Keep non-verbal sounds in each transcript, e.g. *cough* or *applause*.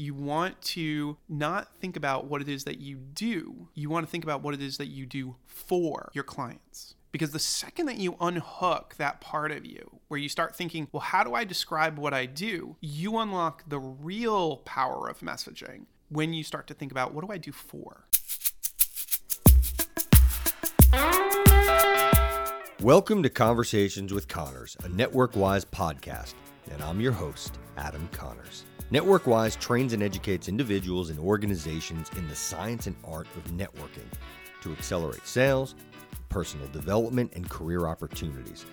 You want to not think about what it is that you do, you want to think about what it is that you do for your clients. Because the second that you unhook that part of you, where you start thinking, well, how do I describe what I do? You unlock the real power of messaging when you start to think about what do I do for? Welcome to Conversations with Connors, a NetworkWise podcast, and I'm your host, Adam Connors. NetworkWise trains and educates individuals and organizations in the science and art of networking to accelerate sales, personal development, and career opportunities.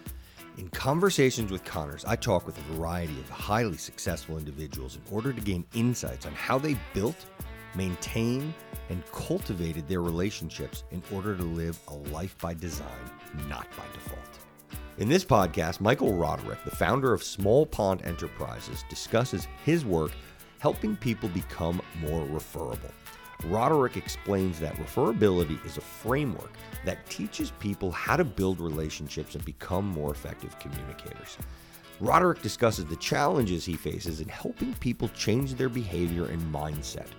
In Conversations with Connors, I talk with a variety of highly successful individuals in order to gain insights on how they built, maintained, and cultivated their relationships in order to live a life by design, not by default. In this podcast, Michael Roderick, the founder of Small Pond Enterprises, discusses his work helping people become more referable. Roderick explains that referability is a framework that teaches people how to build relationships and become more effective communicators. Roderick discusses the challenges he faces in helping people change their behavior and mindset,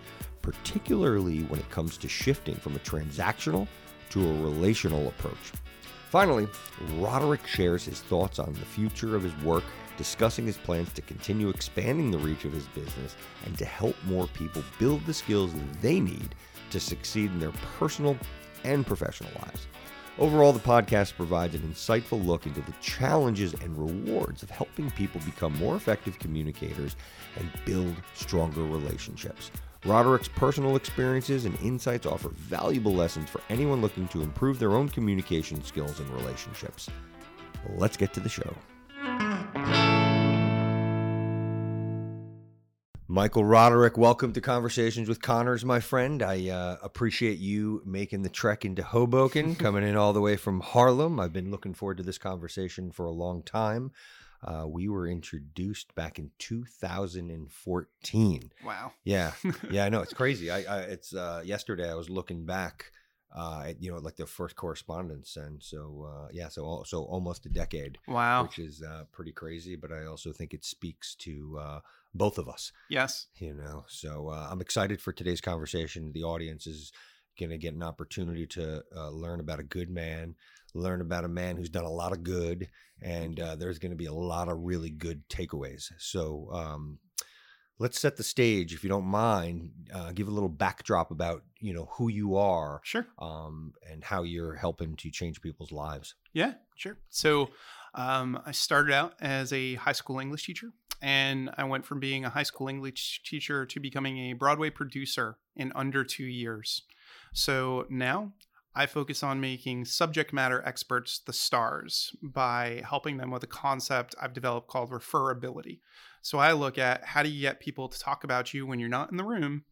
particularly when it comes to shifting from a transactional to a relational approach. Finally, Roderick shares his thoughts on the future of his work, discussing his plans to continue expanding the reach of his business and to help more people build the skills they need to succeed in their personal and professional lives. Overall, the podcast provides an insightful look into the challenges and rewards of helping people become more effective communicators and build stronger relationships. Roderick's personal experiences and insights offer valuable lessons for anyone looking to improve their own communication skills and relationships. Let's get to the show. Michael Roderick, welcome to Conversations with Connors, my friend. I uh, appreciate you making the trek into Hoboken, *laughs* coming in all the way from Harlem. I've been looking forward to this conversation for a long time. Uh, we were introduced back in 2014. Wow. Yeah, *laughs* yeah, I know it's crazy. I, I it's uh, yesterday I was looking back, uh, at, you know, like the first correspondence, and so uh, yeah, so so almost a decade. Wow. Which is uh, pretty crazy, but I also think it speaks to uh, both of us. Yes. You know, so uh, I'm excited for today's conversation. The audience is going to get an opportunity to uh, learn about a good man, learn about a man who's done a lot of good, and uh, there's going to be a lot of really good takeaways. So um, let's set the stage, if you don't mind. Uh, give a little backdrop about you know who you are, Sure. um, and how you're helping to change people's lives. Yeah, sure. So um, I started out as a high school English teacher, and I went from being a high school English teacher to becoming a Broadway producer in under two years. So now I focus on making subject matter experts the stars by helping them with a concept I've developed called referability. So I look at how do you get people to talk about you when you're not in the room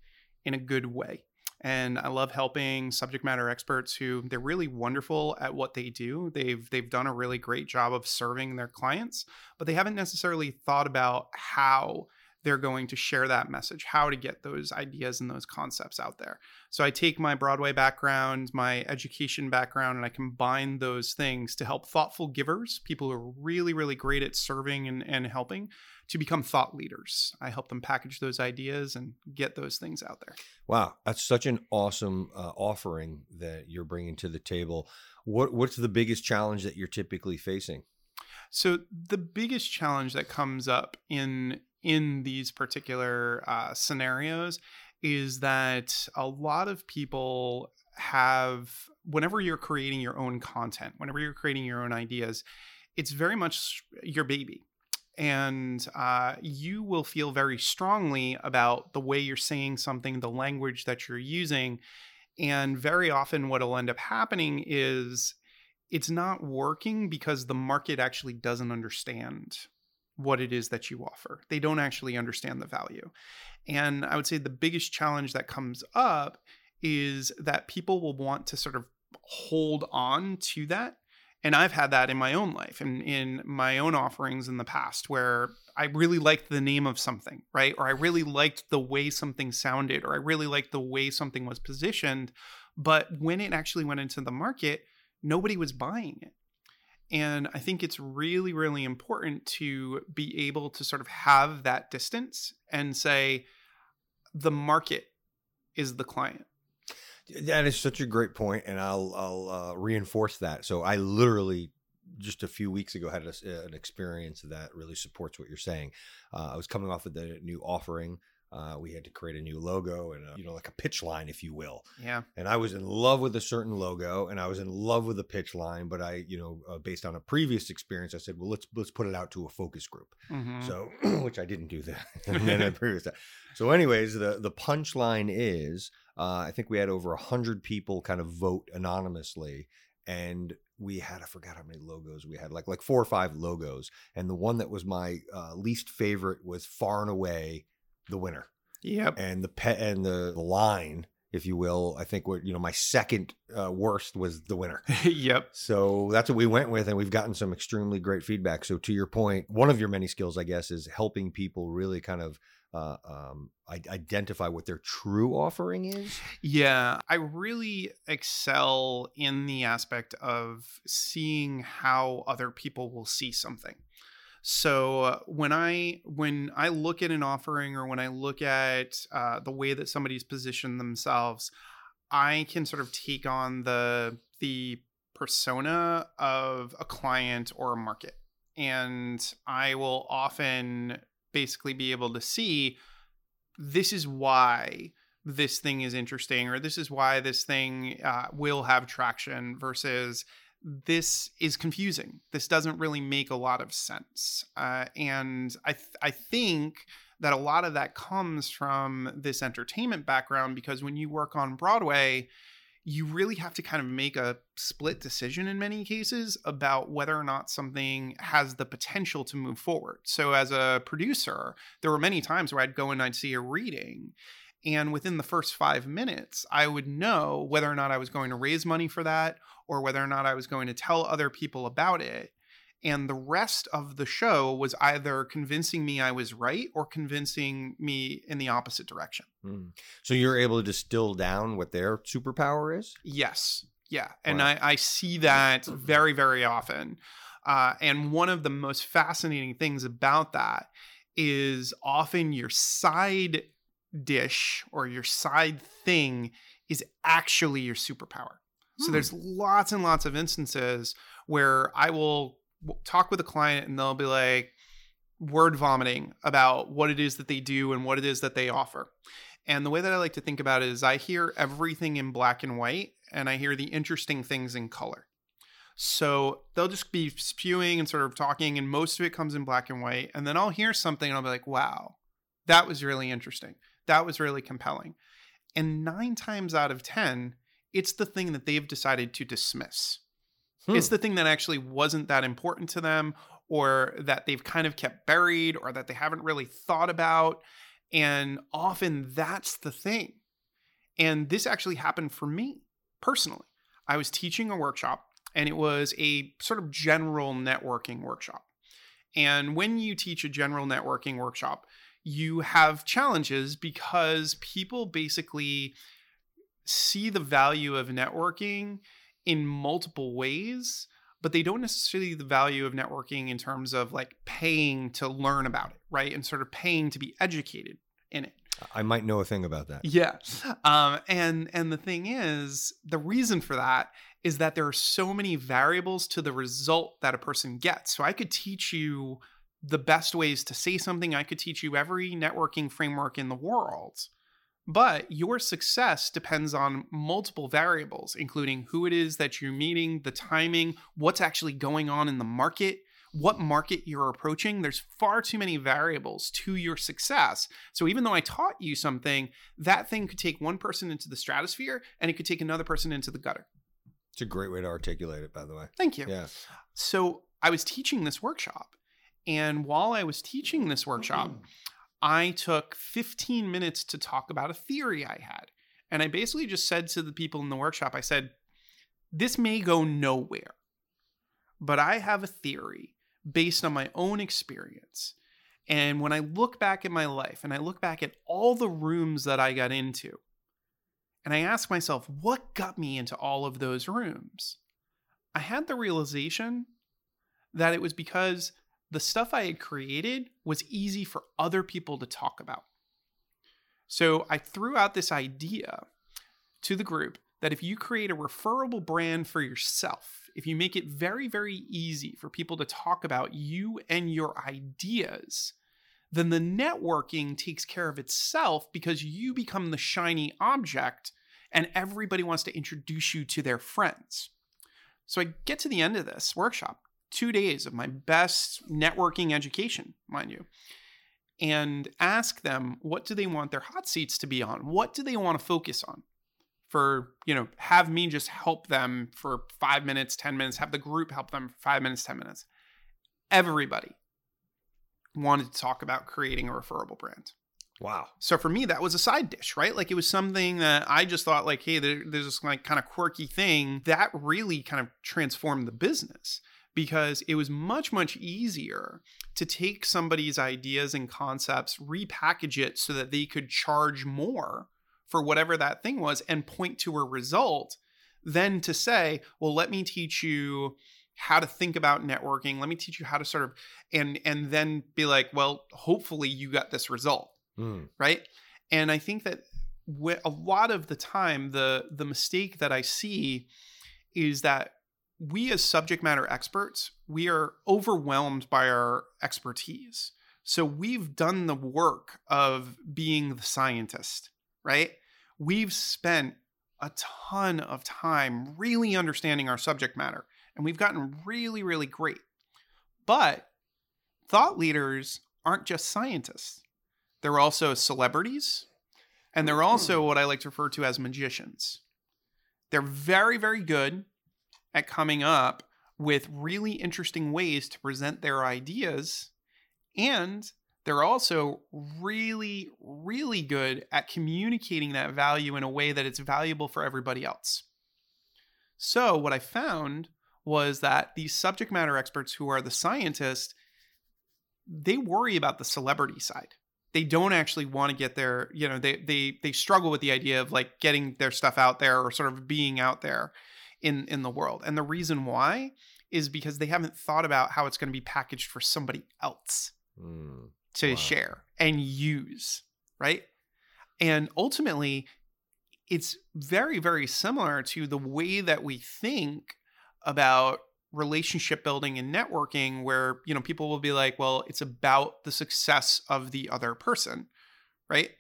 in a good way. And I love helping subject matter experts who they're really wonderful at what they do. They've they've done a really great job of serving their clients, but they haven't necessarily thought about how they're going to share that message, how to get those ideas and those concepts out there. So I take my Broadway background, my education background, and I combine those things to help thoughtful givers, people who are really, really great at serving and, and helping, to become thought leaders. I help them package those ideas and get those things out there. Wow, that's such an awesome uh, offering that you're bringing to the table. What what's the biggest challenge that you're typically facing? So the biggest challenge that comes up in in these particular uh, scenarios is that a lot of people have whenever you're creating your own content, whenever you're creating your own ideas, it's very much your baby. And uh, you will feel very strongly about the way you're saying something, the language that you're using. And very often, what will end up happening is it's not working because the market actually doesn't understand what it is that you offer. They don't actually understand the value. And I would say the biggest challenge that comes up is that people will want to sort of hold on to that. And I've had that in my own life and in my own offerings in the past where I really liked the name of something, right? Or I really liked the way something sounded, or I really liked the way something was positioned. But when it actually went into the market, nobody was buying it. And I think it's really, really important to be able to sort of have that distance and say, the market is the client. That is such a great point, and I'll I'll uh, reinforce that. So I literally just a few weeks ago had a, an experience that really supports what you're saying. Uh, I was coming off of the new offering. Uh, we had to create a new logo and a, you know like a pitch line, if you will. Yeah. And I was in love with a certain logo, and I was in love with the pitch line. But I, you know, uh, based on a previous experience, I said, well, let's let's put it out to a focus group. Mhm. So, *clears throat* which I didn't do that. and then I previous that. So, anyways, the the punchline is, uh, I think we had over a hundred people kind of vote anonymously, and we had I forgot how many logos we had, like like four or five logos, and the one that was my uh, least favorite was far and away the winner, Yep. and the pet and the, the line. If you will, I think what you know, my second uh, worst was the winner. *laughs* yep. So that's what we went with, and we've gotten some extremely great feedback. So to your point, one of your many skills, I guess, is helping people really kind of uh, um, I- identify what their true offering is. Yeah, I really excel in the aspect of seeing how other people will see something. So uh, when I when I look at an offering or when I look at uh, the way that somebody's positioned themselves, I can sort of take on the the persona of a client or a market, and I will often basically be able to see this is why this thing is interesting or this is why this thing uh, will have traction versus this is confusing this doesn't really make a lot of sense uh, and I, th- I think that a lot of that comes from this entertainment background because when you work on broadway you really have to kind of make a split decision in many cases about whether or not something has the potential to move forward. So, as a producer, there were many times where I'd go and I'd see a reading, and within the first five minutes, I would know whether or not I was going to raise money for that or whether or not I was going to tell other people about it. And the rest of the show was either convincing me I was right or convincing me in the opposite direction. Mm. So you're able to distill down what their superpower is. Yes. Yeah. And Wow. I, I see that very, very often. Uh, and one of the most fascinating things about that is often your side dish or your side thing is actually your superpower. So Hmm. there's lots and lots of instances where I will talk with a client and they'll be like word vomiting about what it is that they do and what it is that they offer. And the way that I like to think about it is I hear everything in black and white and I hear the interesting things in color. So they'll just be spewing and sort of talking, and most of it comes in black and white. And then I'll hear something and I'll be like, wow, that was really interesting. That was really compelling. And nine times out of 10, it's the thing that they've decided to dismiss. Hmm. It's the thing that actually wasn't that important to them, or that they've kind of kept buried, or that they haven't really thought about. And often that's the thing. And this actually happened for me personally. I was teaching a workshop, and it was a sort of general networking workshop. And when you teach a general networking workshop, you have challenges because people basically see the value of networking in multiple ways, but they don't necessarily see the value of networking in terms of like paying to learn about it, right? And sort of paying to be educated in it. I might know a thing about that. Yeah. Um, and and the thing is, the reason for that is that there are so many variables to the result that a person gets. So I could teach you the best ways to say something. I could teach you every networking framework in the world. But your success depends on multiple variables, including who it is that you're meeting, the timing, what's actually going on in the market, what market you're approaching. There's far too many variables to your success. So even though I taught you something, that thing could take one person into the stratosphere and it could take another person into the gutter. It's a great way to articulate it, by the way. Thank you. Yeah. So I was teaching this workshop. And while I was teaching this workshop, mm-hmm. I took 15 minutes to talk about a theory I had. And I basically just said to the people in the workshop, I said, this may go nowhere, but I have a theory based on my own experience. And when I look back at my life and I look back at all the rooms that I got into, and I ask myself, what got me into all of those rooms? I had the realization that it was because the stuff I had created was easy for other people to talk about. So I threw out this idea to the group that if you create a referable brand for yourself, if you make it very, very easy for people to talk about you and your ideas, then the networking takes care of itself because you become the shiny object and everybody wants to introduce you to their friends. So I get to the end of this workshop, two days of my best networking education, mind you, and ask them what do they want their hot seats to be on? What do they want to focus on? For, you know, have me just help them for five minutes, 10 minutes, have the group help them for five minutes, 10 minutes. Everybody wanted to talk about creating a referable brand. Wow. So for me, that was a side dish, right? Like it was something that I just thought, like, hey, there, there's this like kind of quirky thing that really kind of transformed the business because it was much, much easier to take somebody's ideas and concepts, repackage it so that they could charge more for whatever that thing was and point to a result than to say, well, let me teach you how to think about networking. Let me teach you how to sort of and and then be like well hopefully you got this result. Mm. right? And i think that a lot of the time the the mistake that i see is that we as subject matter experts we are overwhelmed by our expertise so we've done the work of being the scientist right we've spent a ton of time really understanding our subject matter and we've gotten really, really great. But thought leaders aren't just scientists, they're also celebrities, and they're also hmm. what I like to refer to as magicians. They're very, very good at coming up with really interesting ways to present their ideas. And they're also really, really good at communicating that value in a way that it's valuable for everybody else. So, what I found was that these subject matter experts who are the scientists they worry about the celebrity side they don't actually want to get their you know they they they struggle with the idea of like getting their stuff out there or sort of being out there in in the world and the reason why is because they haven't thought about how it's going to be packaged for somebody else mm, to wow. share and use right and ultimately it's very very similar to the way that we think about relationship building and networking where you know people will be like well it's about the success of the other person right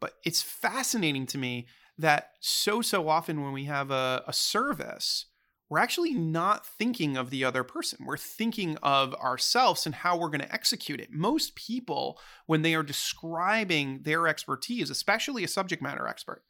but it's fascinating to me that so so often when we have a, a service we're actually not thinking of the other person. We're thinking of ourselves and how we're going to execute it. Most people when they are describing their expertise especially a subject matter expert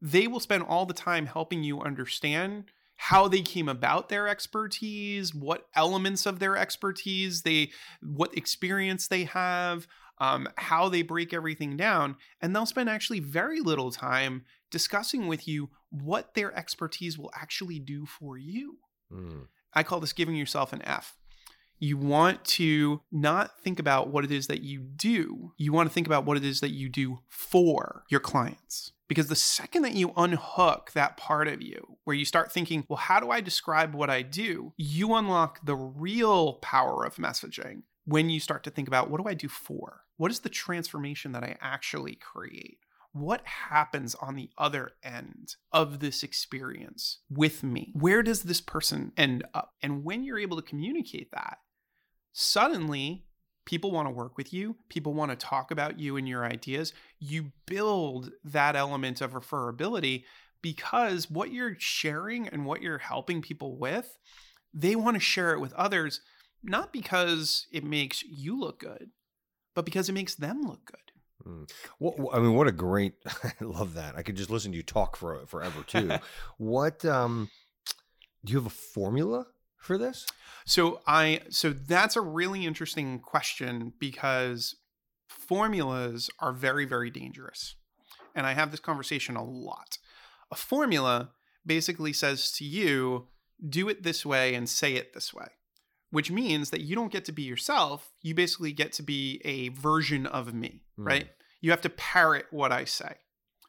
they will spend all the time helping you understand how they came about their expertise, what elements of their expertise they, what experience they have, um, how they break everything down, and they'll spend actually very little time discussing with you what their expertise will actually do for you. Mm. I call this giving yourself an F. You want to not think about what it is that you do. You want to think about what it is that you do for your clients. Because the second that you unhook that part of you, where you start thinking, well, how do I describe what I do? You unlock the real power of messaging when you start to think about what do I do for? What is the transformation that I actually create? What happens on the other end of this experience with me? Where does this person end up? And when you're able to communicate that, suddenly people want to work with you, people want to talk about you and your ideas. You build that element of referability because what you're sharing and what you're helping people with, they want to share it with others, not because it makes you look good, but because it makes them look good. Mm. Well, I mean, what a great! *laughs* I love that. I could just listen to you talk for forever too. *laughs* what um, do you have a formula for this? So I so that's a really interesting question because formulas are very very dangerous. And I have this conversation a lot. A formula basically says to you, do it this way and say it this way, which means that you don't get to be yourself. You basically get to be a version of me, mm. right? You have to parrot what I say.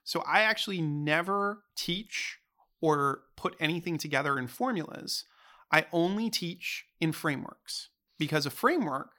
So I actually never teach or put anything together in formulas. I only teach in frameworks because a framework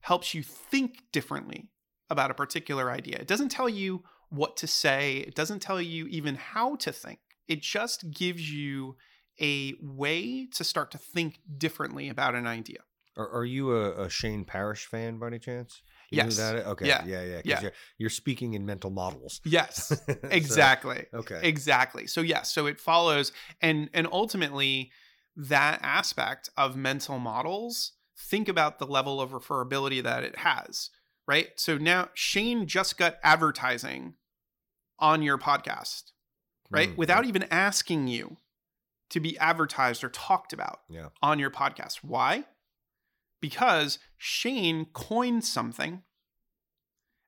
helps you think differently about a particular idea. It doesn't tell you what to say. It doesn't tell you even how to think. It just gives you a way to start to think differently about an idea. Are, are you a, a Shane Parrish fan by any chance? Do you know Yes. That okay. Yeah. Yeah. Yeah. Yeah. You're, you're speaking in mental models. Yes, *laughs* So- exactly. okay. Exactly. So yes, so it follows and and ultimately that aspect of mental models, think about the level of referability that it has, right? So now Shane just got advertising on your podcast, right? Mm, Without even asking you to be advertised or talked about Yeah. on your podcast. Why? Because Shane coined something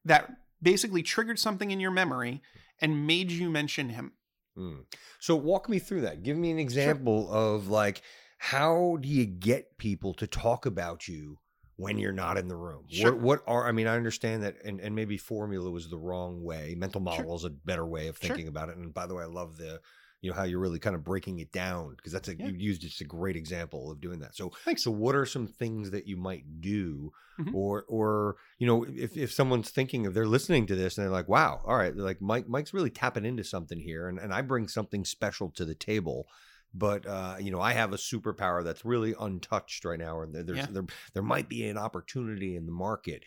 that basically triggered something in your memory and made you mention him. Mm. So walk me through that. Give me an example of like how do you get people to talk about you when you're not in the room? Sure. What what are I mean, I understand that and, and maybe formula was the wrong way. Mental Sure. model is a better way of Sure. thinking about it. And by the way, I love the you know how you're really kind of breaking it down because that's a Yeah. you used it's a great example of doing that. So Thanks. so what are some things that you might do Mhm. or or you know if, if someone's thinking of they're listening to this and they're like wow all right like Mike Mike's really tapping into something here and, and I bring something special to the table but uh, you know I have a superpower that's really untouched right now and there's Yeah. there there might be an opportunity in the market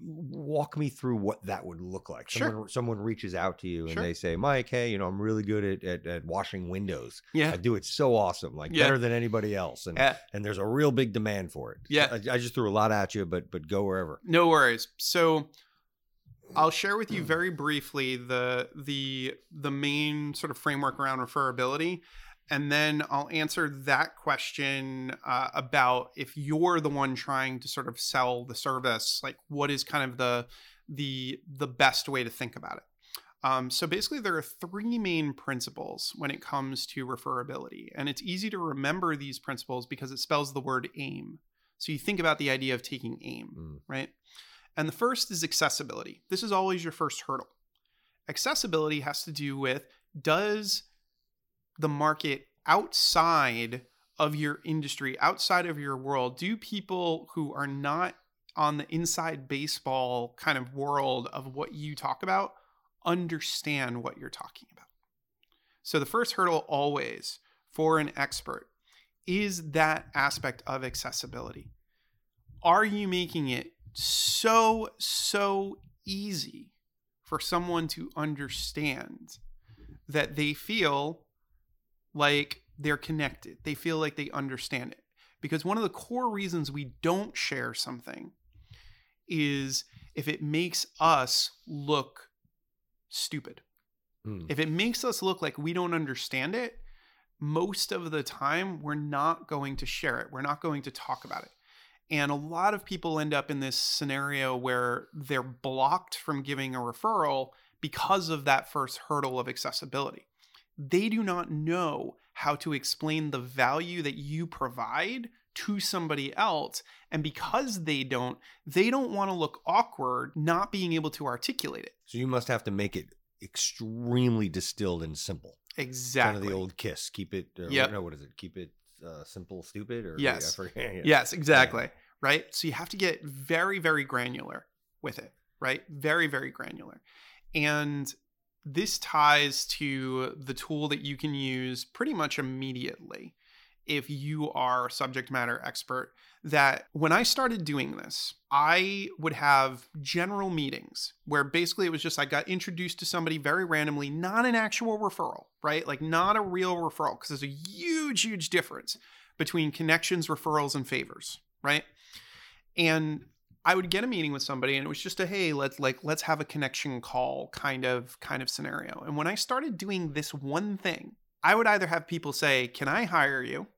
walk me through what that would look like Sure. someone someone reaches out to you and Sure. they say Mike hey you know I'm really good at, at, at washing windows Yeah. I do it so awesome like Yeah. better than anybody else and Yeah. and there's a real big demand for it. Yeah. I, I just threw a lot at you, but but go wherever. No worries. So I'll share with you mm. very briefly the the the main sort of framework around referability, and then I'll answer that question uh, about if you're the one trying to sort of sell the service, like what is kind of the the the best way to think about it. Um, so basically, there are three main principles when it comes to referability, and it's easy to remember these principles because it spells the word aim. So you think about the idea of taking aim Mm. right? And the first is accessibility. This is always your first hurdle. Accessibility has to do with does the market outside of your industry, outside of your world, do people who are not on the inside baseball kind of world of what you talk about understand what you're talking about? So the first hurdle always for an expert is that aspect of accessibility. Are you making it so, so easy for someone to understand that they feel like they're connected? They feel like they understand it. Because one of the core reasons we don't share something is if it makes us look stupid. Mm. If it makes us look like we don't understand it, most of the time we're not going to share it. We're not going to talk about it. And a lot of people end up in this scenario where they're blocked from giving a referral because of that first hurdle of accessibility. They do not know how to explain the value that you provide to somebody else. And because they don't, they don't want to look awkward not being able to articulate it. So you must have to make it extremely distilled and simple. Exactly. Kind of the old kiss. Keep it. Or, Yep. No, what is it? Keep it uh, simple, stupid. Or Yes. *laughs* Yeah. Yes, exactly. Right. So you have to get very, very granular with it, right? Very, very granular. And this ties to the tool that you can use pretty much immediately if you are subject matter expert. That when I started doing this, I would have general meetings where basically it was just I got introduced to somebody very randomly, not an actual referral, right? Like not a real referral, because there's a huge, huge difference between connections, referrals, and favors, right? And I would get a meeting with somebody and it was just a hey, let's like let's have a connection call kind of kind of scenario. And when I started doing this one thing, I would either have people say, "Can I hire you?"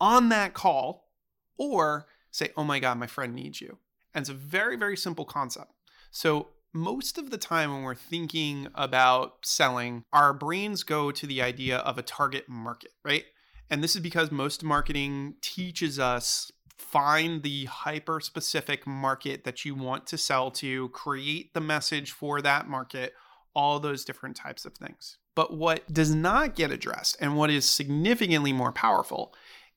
on that call or say, "Oh my god, my friend needs you." And it's a very very simple concept. So most of the time when we're thinking about selling, our brains go to the idea of a target market, right? And this is because most marketing teaches us find the hyper specific market that you want to sell to, create the message for that market, all those different types of things. But what does not get addressed and what is significantly more powerful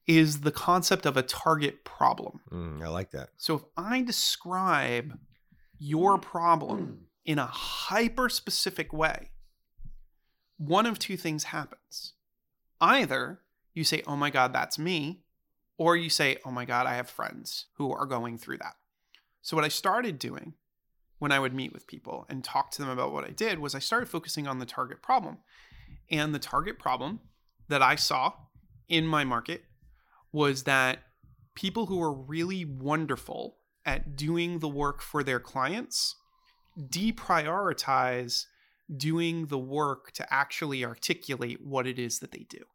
is the concept of a target problem. Mm, I like that. So if I describe your problem in a hyper specific way, one of two things happens. Either you say, oh my God, that's me, or you say, oh my God, I have friends who are going through that. So, what I started doing when I would meet with people and talk to them about what I did was I started focusing on the target problem. And the target problem that I saw in my market was that people who were really wonderful at doing the work for their clients deprioritize doing the work to actually articulate what it is that they do.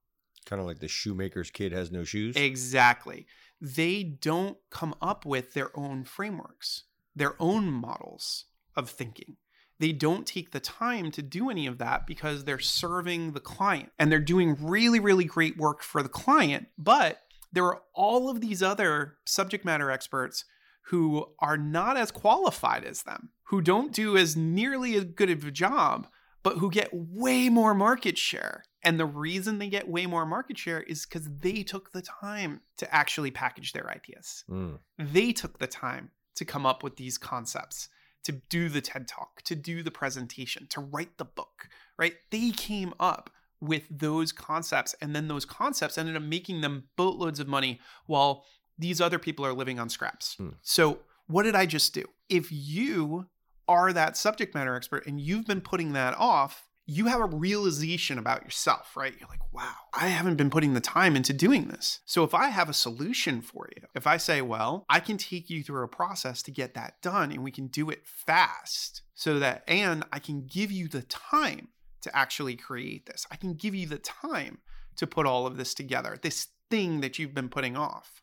Kind of like the shoemaker's kid has no shoes. Exactly. They don't come up with their own frameworks, their own models of thinking. They don't take the time to do any of that because they're serving the client and they're doing really, really great work for the client. But there are all of these other subject matter experts who are not as qualified as them, who don't do as nearly as good of a job, but who get way more market share. And the reason they get way more market share is because they took the time to actually package their ideas. Mm. They took the time to come up with these concepts, to do the TED Talk, to do the presentation, to write the book, right? They came up with those concepts, and then those concepts ended up making them boatloads of money while these other people are living on scraps. Hmm. So, what did I just do? If you are that subject matter expert and you've been putting that off, you have a realization about yourself, right? You're like, wow, I haven't been putting the time into doing this. So if I have a solution for you, if I say, well, I can take you through a process to get that done and we can do it fast so that, and I can give you the time to actually create this, I can give you the time to put all of this together, this thing that you've been putting off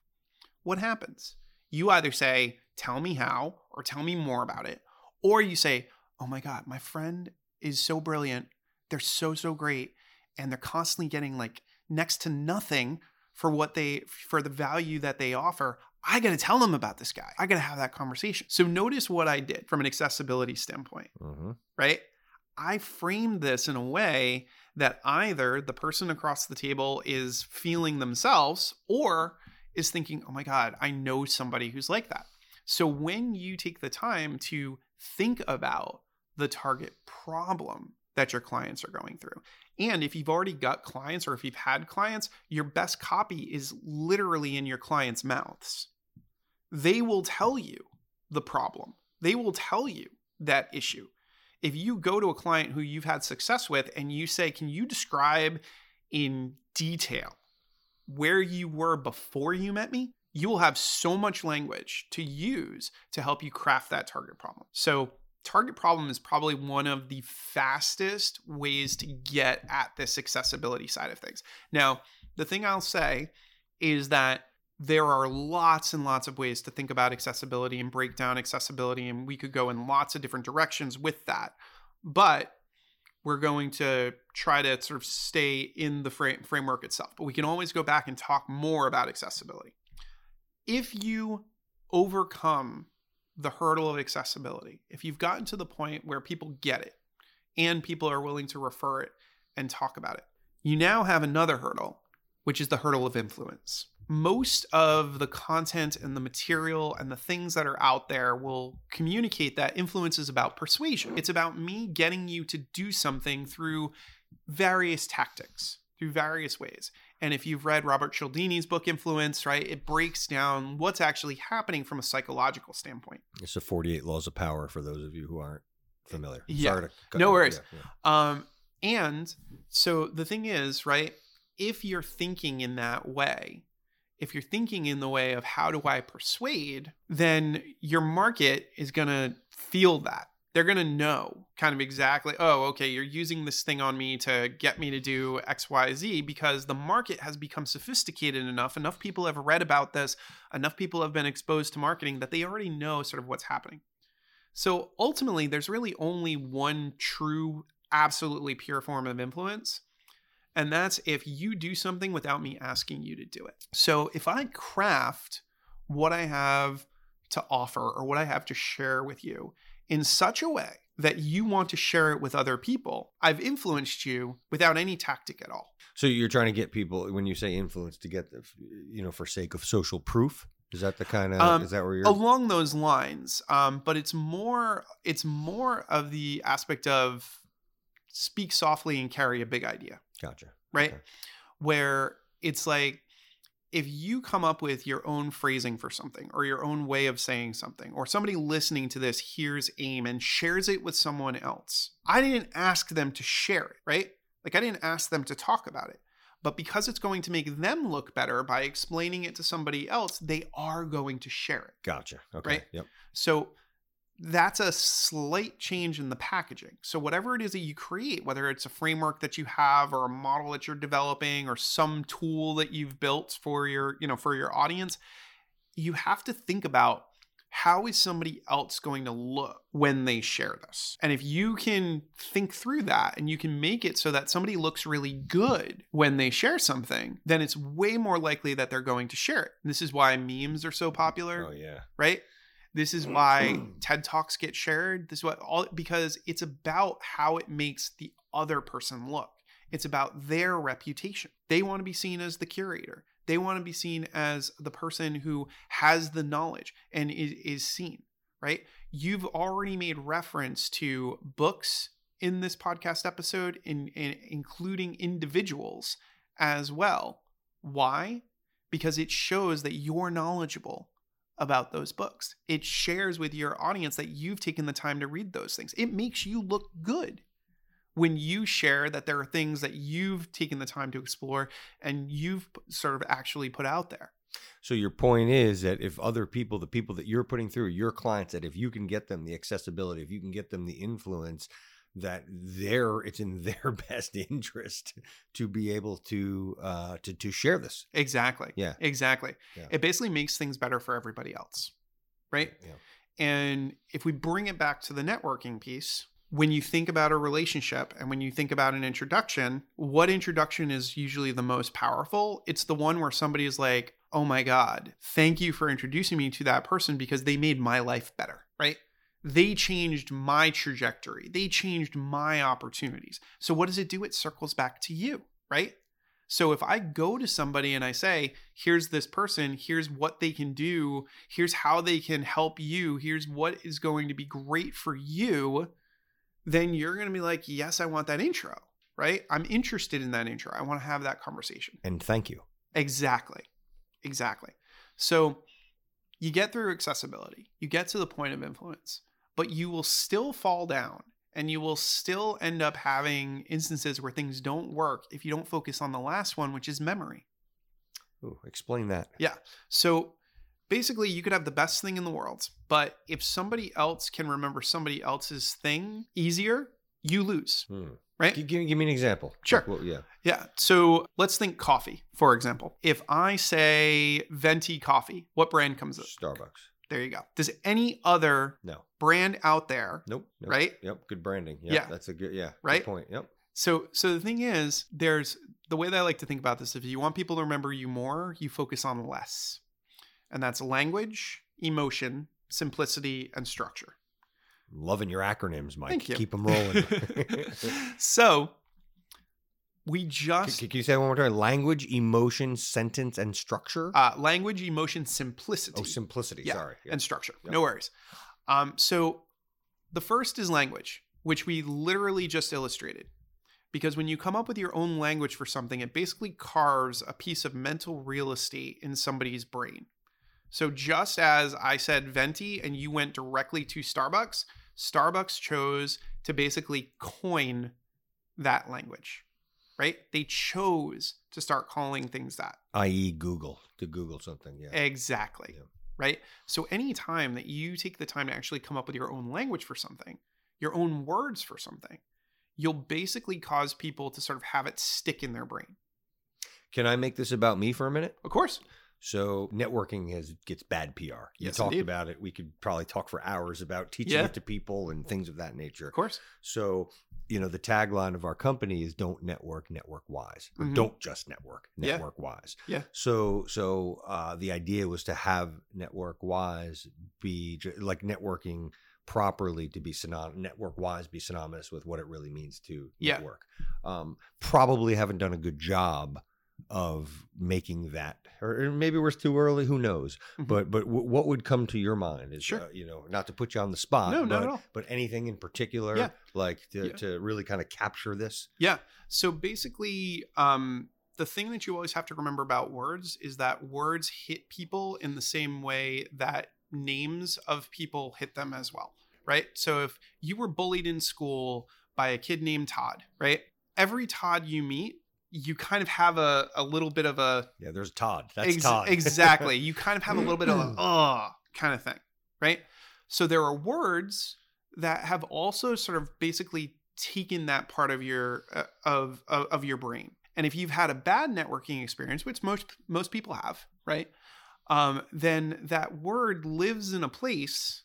what happens? You either say, Tell me how, or tell me more about it, or you say, Oh my God, my friend is so brilliant. They're so, so great. And they're constantly getting like next to nothing for what they, for the value that they offer. I got to tell them about this guy. I got to have that conversation. So notice what I did from an accessibility standpoint, mm-hmm. right? I framed this in a way that either the person across the table is feeling themselves or is thinking, oh my God, I know somebody who's like that. So when you take the time to think about the target problem that your clients are going through, and if you've already got clients or if you've had clients, your best copy is literally in your clients' mouths. They will tell you the problem, they will tell you that issue. If you go to a client who you've had success with and you say, Can you describe in detail where you were before you met me, you will have so much language to use to help you craft that target problem. So, target problem is probably one of the fastest ways to get at this accessibility side of things. Now, the thing I'll say is that there are lots and lots of ways to think about accessibility and break down accessibility, and we could go in lots of different directions with that. But we're going to try to sort of stay in the frame, framework itself, but we can always go back and talk more about accessibility. If you overcome the hurdle of accessibility, if you've gotten to the point where people get it and people are willing to refer it and talk about it, you now have another hurdle, which is the hurdle of influence most of the content and the material and the things that are out there will communicate that influence is about persuasion. It's about me getting you to do something through various tactics, through various ways. And if you've read Robert Cialdini's book Influence, right, it breaks down what's actually happening from a psychological standpoint. It's the 48 laws of power for those of you who aren't familiar. Yeah. no worries. Yeah, yeah. Um, and so the thing is, right, if you're thinking in that way, if you're thinking in the way of how do I persuade, then your market is going to feel that. They're going to know kind of exactly, oh, okay, you're using this thing on me to get me to do XYZ because the market has become sophisticated enough. Enough people have read about this, enough people have been exposed to marketing that they already know sort of what's happening. So ultimately, there's really only one true, absolutely pure form of influence, and that's if you do something without me asking you to do it. So if I craft what I have to offer or what I have to share with you in such a way that you want to share it with other people, I've influenced you without any tactic at all. So you're trying to get people when you say influence to get the, you know, for sake of social proof. Is that the kind of Um, is that where you're along those lines um, but it's more it's more of the aspect of speak softly and carry a big idea gotcha. right Okay. where it's like if you come up with your own phrasing for something or your own way of saying something or somebody listening to this hears aim and shares it with someone else i didn't ask them to share it right like i didn't ask them to talk about it but because it's going to make them look better by explaining it to somebody else they are going to share it Gotcha. Okay. Right? Yep. so that's a slight change in the packaging. So whatever it is that you create, whether it's a framework that you have or a model that you're developing or some tool that you've built for your, you know, for your audience, you have to think about how is somebody else going to look when they share this? And if you can think through that and you can make it so that somebody looks really good when they share something, then it's way more likely that they're going to share it. This is why memes are so popular Oh yeah. right? This is mm. why hmm. TED Talks get shared. This is what all because it's about how it makes the other person look. It's about their reputation. They want to be seen as the curator. They want to be seen as the person who has the knowledge and is, is seen, right? You've already made reference to books in this podcast episode, in, in including individuals as well. Why? Because it shows that you're knowledgeable about those books. It shares with your audience that you've taken the time to read those things. It makes you look good when you share that there are things that you've taken the time to explore and you've sort of actually put out there. So your point is that if other people, the people that you're putting through, your clients, that if you can get them the accessibility, if you can get them the influence, that they're it's in their *laughs* best interest to be able to uh to to share this. Exactly. Yeah. Exactly. Yeah. It basically makes things better for everybody else. Right? Yeah. And if we bring it back to the networking piece, when you think about a relationship and when you think about an introduction, what introduction is usually the most powerful? It's the one where somebody is like, oh my God, thank you for introducing me to that person because they made my life better, right? They changed my trajectory, they changed my opportunities. So, what does it do? It circles back to you, right? So if I go to somebody and I say, here's this person, here's what they can do, here's how they can help you, here's what is going to be great for you, then you're going to be like, yes, I want that intro, right? I'm interested in that intro. I want to have that conversation. And thank you. Exactly. Exactly. So you get through accessibility, you get to the point of influence, but you will still fall down and you will still end up having instances where things don't work if you don't focus on the last one, which is memory. Ooh, explain that. Yeah. So basically, you could have the best thing in the world, but if somebody else can remember somebody else's thing easier, you lose, Hmm. right? Give, give me an example. Sure. Like, well, yeah. Yeah. So let's think coffee, for example. If I say venti coffee, what brand comes up? Starbucks. There you go. Does any other No. brand out there, Nope. nope. right? Yep. Good branding. Yep, Yeah. That's a good. Yeah. good Right? point. Yep. So so the thing is, there's the way that I like to think about this. If you want people to remember you more, you focus on less. And that's language, emotion, simplicity, and structure. Loving your acronyms, Mike. Thank you. Keep them rolling. *laughs* so we Can, just can you say that one more time? Language, emotion, sentence, and structure. uh, language, emotion, simplicity. oh, simplicity. yeah, Sorry. Yeah. and structure. No worries. Um, so the first is language, which we literally just illustrated. Because when you come up with your own language for something, it basically carves a piece of mental real estate in somebody's brain. So just as I said venti and you went directly to Starbucks, Starbucks chose to basically coin that language, right? They chose to start calling things that. I.e., Google to Google something. Yeah. Exactly. Yeah. Right. So anytime that you take the time to actually come up with your own language for something, your own words for something, you'll basically cause people to sort of have it stick in their brain. Can I make this about me for a minute? Of course. So networking has gets bad PR. You Yes, talked indeed. about it. We could probably talk for hours about teaching Yeah. it to people and things of that nature. Of course. So, you know, the tagline of our company is don't network, network wise. Mhm. don't just network, Yeah. network wise. Yeah. So, so uh, the idea was to have network wise be like networking properly to be synonymous, network wise be synonymous with what it really means to Yeah. network. Um, probably haven't done a good job of making that or maybe we're too early who knows Mhm. but but w- what would come to your mind is Sure. uh, you know not to put you on the spot No, but, not at all. but anything in particular Yeah. like to, Yeah. to really kind of capture this Yeah. So basically, um, the thing that you always have to remember about words is that words hit people in the same way that names of people hit them as well, right? So if you were bullied in school by a kid named Todd, right? Every Todd you meet, you kind of have a, a little bit of a yeah there's todd that's Ex- todd exactly. You kind of have a little bit of a *laughs* uh kind of thing, right? So there are words that have also sort of basically taken that part of your uh, of, of of your brain. And if you've had a bad networking experience, which most most people have, right? Um, then that word lives in a place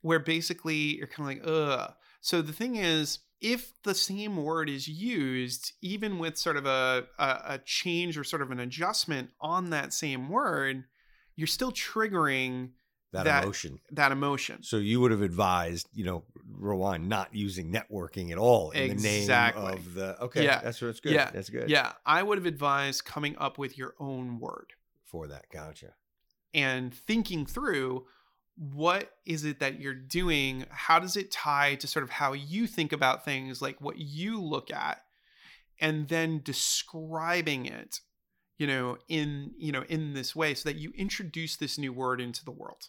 where basically you're kind of like, ugh. So the thing is, if the same word is used, even with sort of a, a, a change or sort of an adjustment on that same word, you're still triggering that, that- emotion that emotion. so you would have advised you know rewind not using networking at all in Exactly. the name of the okay Yeah. that's that's good Yeah. that's good Yeah, I would have advised coming up with your own word for that gotcha and thinking through what is it that you're doing? How does it tie to sort of how you think about things, like what you look at, and then describing it, you know, in you know in this way, so that you introduce this new word into the world.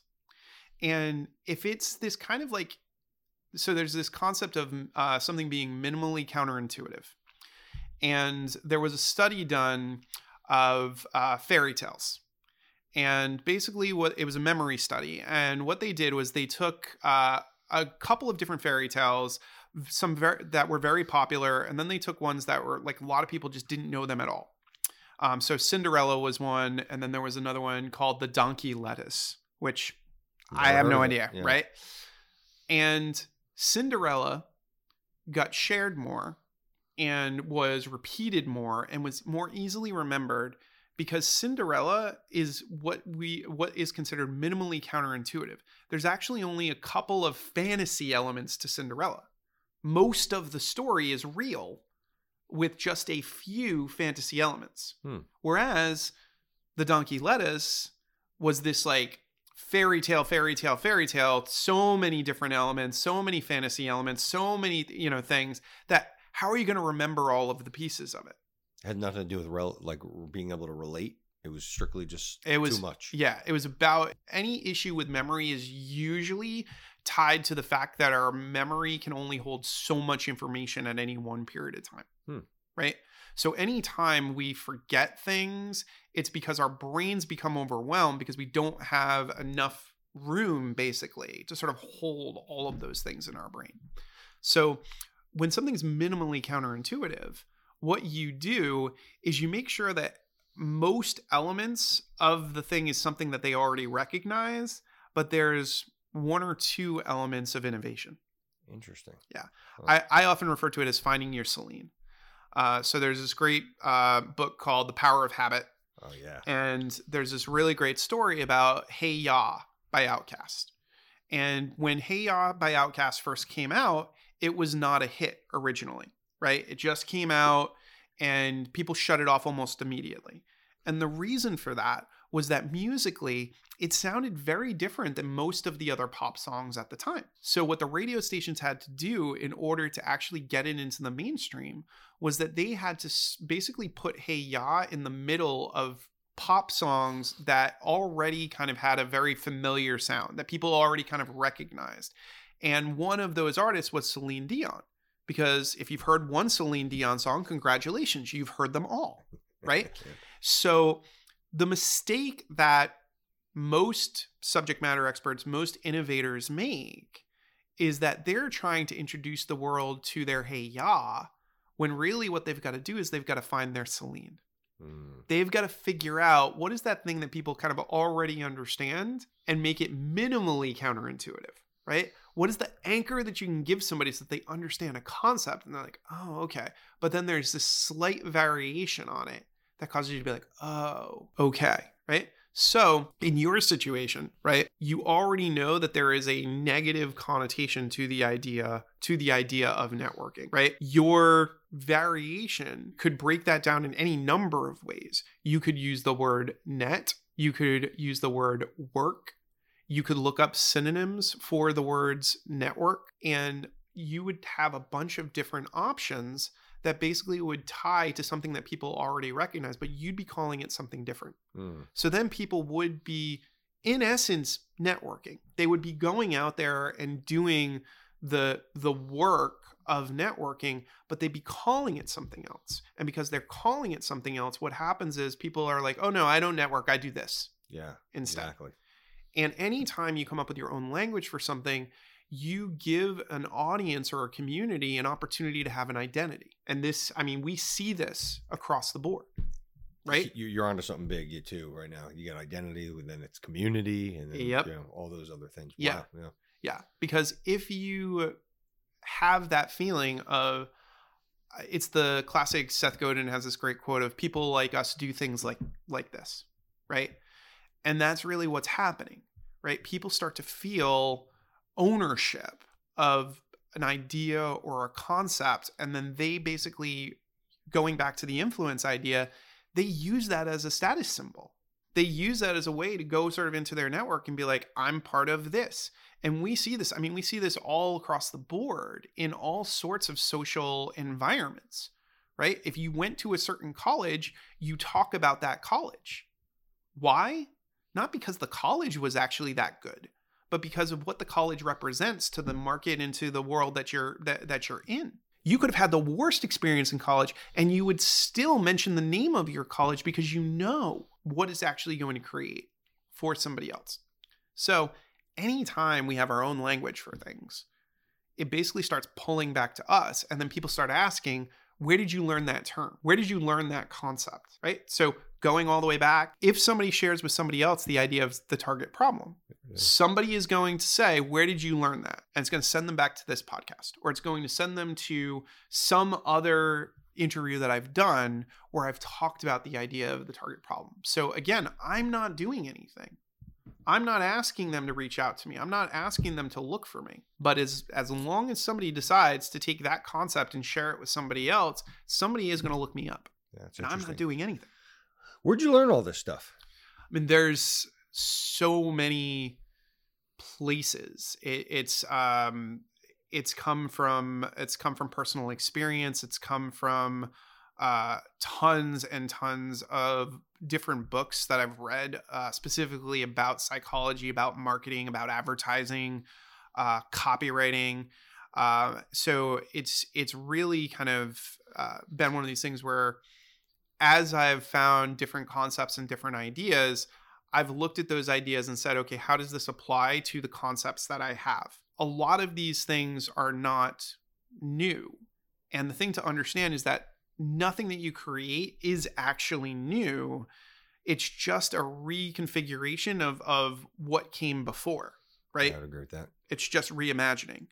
And if it's this kind of like, so there's this concept of uh, something being minimally counterintuitive, and there was a study done of uh, fairy tales and basically what it was a memory study and what they did was they took uh, a couple of different fairy tales some ver- that were very popular and then they took ones that were like a lot of people just didn't know them at all um, so cinderella was one and then there was another one called the donkey lettuce which i have no idea Yeah. right and cinderella got shared more and was repeated more and was more easily remembered because Cinderella is what we what is considered minimally counterintuitive. There's actually only a couple of fantasy elements to Cinderella. Most of the story is real with just a few fantasy elements. Hmm. Whereas the donkey lettuce was this like fairy tale fairy tale fairy tale so many different elements so many fantasy elements so many you know things that how are you going to remember all of the pieces of it had nothing to do with rel- like being able to relate it was strictly just It was too much Yeah, it was about any issue with memory is usually tied to the fact that our memory can only hold so much information at any one period of time. Hmm. Right? So anytime we forget things, it's because our brains become overwhelmed because we don't have enough room basically to sort of hold all of those things in our brain. So when something's minimally counterintuitive, what you do is you make sure that most elements of the thing is something that they already recognize, but there's one or two elements of innovation. interesting I, I often refer to it as finding your Celine. Uh, so there's this great uh, book called The Power of Habit, oh yeah and there's this really great story about Hey Ya by Outkast. And when Hey Ya by Outkast first came out, it was not a hit originally, right? It just came out and people shut it off almost immediately. And the reason for that was that musically, it sounded very different than most of the other pop songs at the time. So, what the radio stations had to do in order to actually get it into the mainstream was that they had to basically put Hey Ya in the middle of pop songs that already kind of had a very familiar sound that people already kind of recognized. And one of those artists was Celine Dion. Because if you've heard one Celine Dion song, congratulations, you've heard them all. *laughs* right? So the mistake that most subject matter experts, most innovators make is that they're trying to introduce the world to their hey ya, when really what they've got to do is they've got to find their Celine. Mm, They've got to figure out what is that thing that people kind of already understand and make it minimally counterintuitive, right? What is the anchor that you can give somebody so that they understand a concept and they're like, oh, okay. But then there's this slight variation on it that causes you to be like, oh, okay, right? So, in your situation, right, you already know that there is a negative connotation to the idea to the idea of networking, right? Your variation could break that down in any number of ways. You could use the word net, you could use the word work, you could look up synonyms for the words network and you would have a bunch of different options that basically would tie to something that people already recognize, but you'd be calling it something different. Mm. So then people would be, in essence, networking. They would be going out there and doing the the work of networking, but they'd be calling it something else. And because they're calling it something else, what happens is people are like, oh no, I don't network, I do this. Yeah. Instead. Exactly. And anytime you come up with your own language for something, you give an audience or a community an opportunity to have an identity. And this, I mean, we see this across the board, right? You're onto something big you too right now. You got identity, and then it's community, and then yep. you know, all those other things. Yeah. Wow. yeah, yeah. Because if you have that feeling of, uh, it's the classic Seth Godin has this great quote of people like us do things like like this, right? And that's really what's happening, right? People start to feel ownership of an idea or a concept and then they basically going back to the influence idea they use that as a status symbol. They use that as a way to go sort of into their network and be like i'm part of this. And we see this i mean we see this all across the board in all sorts of social environments right? If you went to a certain college you talk about that college. Why not because the college was actually that good but because of what the college represents to the market and to the world that you're that, that you're in. You could have had the worst experience in college and you would still mention the name of your college because you know what it's actually going to create for somebody else. So anytime we have our own language for things it basically starts pulling back to us and then people start asking where did you learn that term? Where did you learn that concept? Right? So going all the way back, if somebody shares with somebody else the idea of the target problem, yeah. somebody is going to say, Where did you learn that? And it's going to send them back to this podcast, or it's going to send them to some other interview that I've done where I've talked about the idea of the target problem. So again, I'm not doing anything. I'm not asking them to reach out to me. I'm not asking them to look for me. But as as long as somebody decides to take that concept and share it with somebody else, somebody is going to look me up. Yeah, and I'm not doing anything. Where'd you learn all this stuff? I mean, there's so many places. It, it's um, it's come from it's come from personal experience. It's come from uh, tons and tons of different books that I've read, uh, specifically about psychology, about marketing, about advertising, uh, copywriting. Uh, so it's it's really kind of uh, been one of these things where as I've found different concepts and different ideas, I've looked at those ideas and said, okay, how does this apply to the concepts that I have? A lot of these things are not new. And the thing to understand is that nothing that you create is actually new. It's just a reconfiguration of, of what came before, right? I would agree with that. It's just reimagining.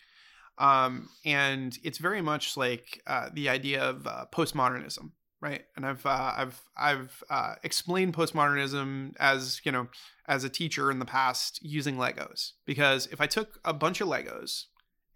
Um, and it's very much like uh, the idea of uh, postmodernism, right? And I've uh, I've I've uh, explained postmodernism as you know as a teacher in the past using Legos because if I took a bunch of Legos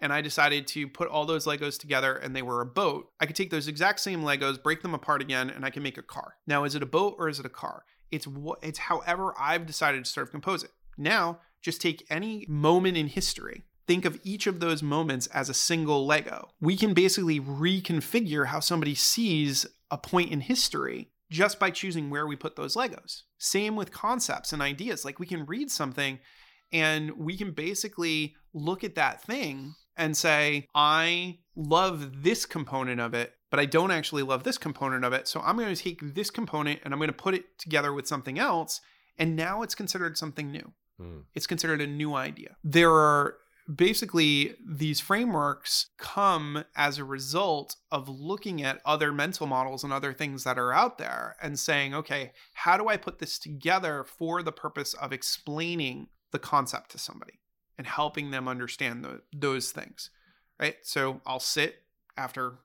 and I decided to put all those Legos together and they were a boat, I could take those exact same Legos, break them apart again, and I can make a car. Now, is it a boat or is it a car? It's what it's however I've decided to sort of compose it. Now, just take any moment in history think of each of those moments as a single Lego. We can basically reconfigure how somebody sees a point in history just by choosing where we put those Legos. Same with concepts and ideas. Like we can read something and we can basically look at that thing and say, I love this component of it, but I don't actually love this component of it. So I'm going to take this component and I'm going to put it together with something else. And now it's considered something new. Mm. It's considered a new idea. There are basically these frameworks come as a result of looking at other mental models and other things that are out there and saying okay how do i put this together for the purpose of explaining the concept to somebody and helping them understand the, those things? Right? So i'll sit after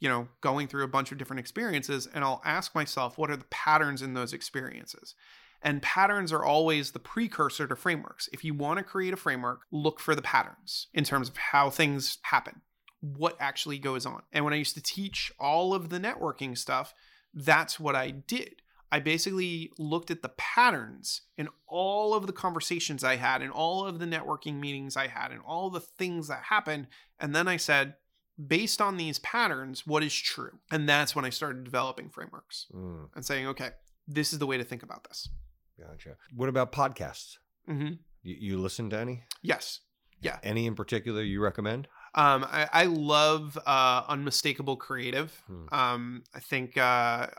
you know going through a bunch of different experiences and i'll ask myself what are the patterns in those experiences And patterns are always the precursor to frameworks. If you want to create a framework, look for the patterns in terms of how things happen, what actually goes on. And when I used to teach all of the networking stuff, that's what I did. I basically looked at the patterns in all of the conversations I had, in all of the networking meetings I had, and all the things that happened. And then I said, based on these patterns, what is true? And that's when I started developing frameworks Mm, and saying, okay, this is the way to think about this. Gotcha. What about podcasts? hmm You, you listen to any? Yes. Yeah. Any in particular you recommend? Um, I, I love uh, Unmistakable Creative. Hmm. Um, I think uh,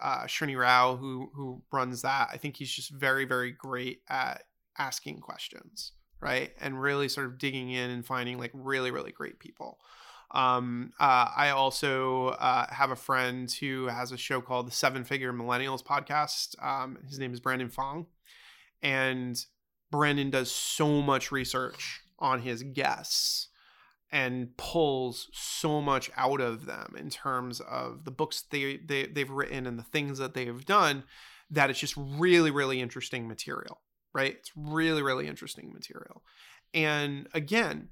uh, Srini Rao, who who runs that, I think he's just very very great at asking questions, right, and really sort of digging in and finding like really really great people. Um, uh, I also uh, have a friend who has a show called the Seven Figure Millennials Podcast. Um, his name is Brandon Fong, and Brandon does so much research on his guests and pulls so much out of them in terms of the books they, they they've written and the things that they've done that it's just really really interesting material right? It's really really interesting material. And again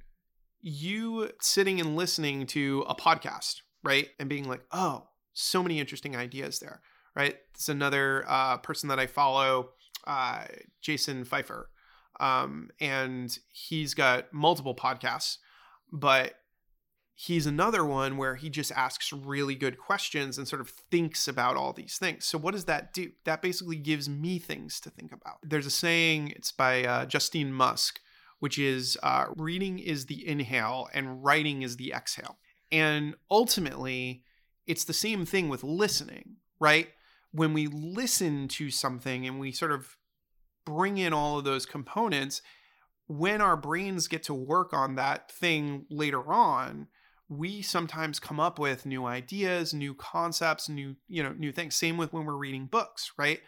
you sitting and listening to a podcast right? And being like oh so many interesting ideas there right? It's another uh, person that i follow uh, jason feifer um, and he's got multiple podcasts but he's another one where he just asks really good questions and sort of thinks about all these things. So what does that do? That basically gives me things to think about. There's a saying, it's by uh, Justine Musk, which is uh, reading is the inhale and writing is the exhale. And ultimately, it's the same thing with listening, right? When we listen to something and we sort of bring in all of those components, when our brains get to work on that thing later on, we sometimes come up with new ideas, new concepts, new, you know, new things. Same with when we're reading books, right?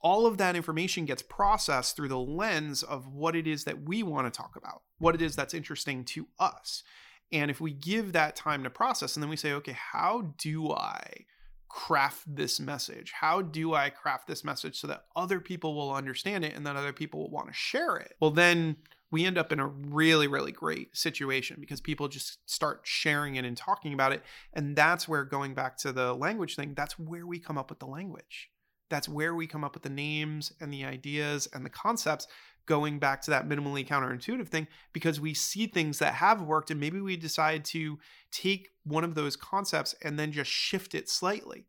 All of that information gets processed through the lens of what it is that we want to talk about, what it is that's interesting to us. And if we give that time to process and then we say, okay, how do I craft this message? How do I craft this message so that other people will understand it and that other people will want to share it? Well, then we end up in a really, really great situation because people just start sharing it and talking about it. And that's where, going back to the language thing, that's where we come up with the language. That's where we come up with the names and the ideas and the concepts, going back to that minimally counterintuitive thing, because we see things that have worked and maybe we decide to take one of those concepts and then just shift it slightly.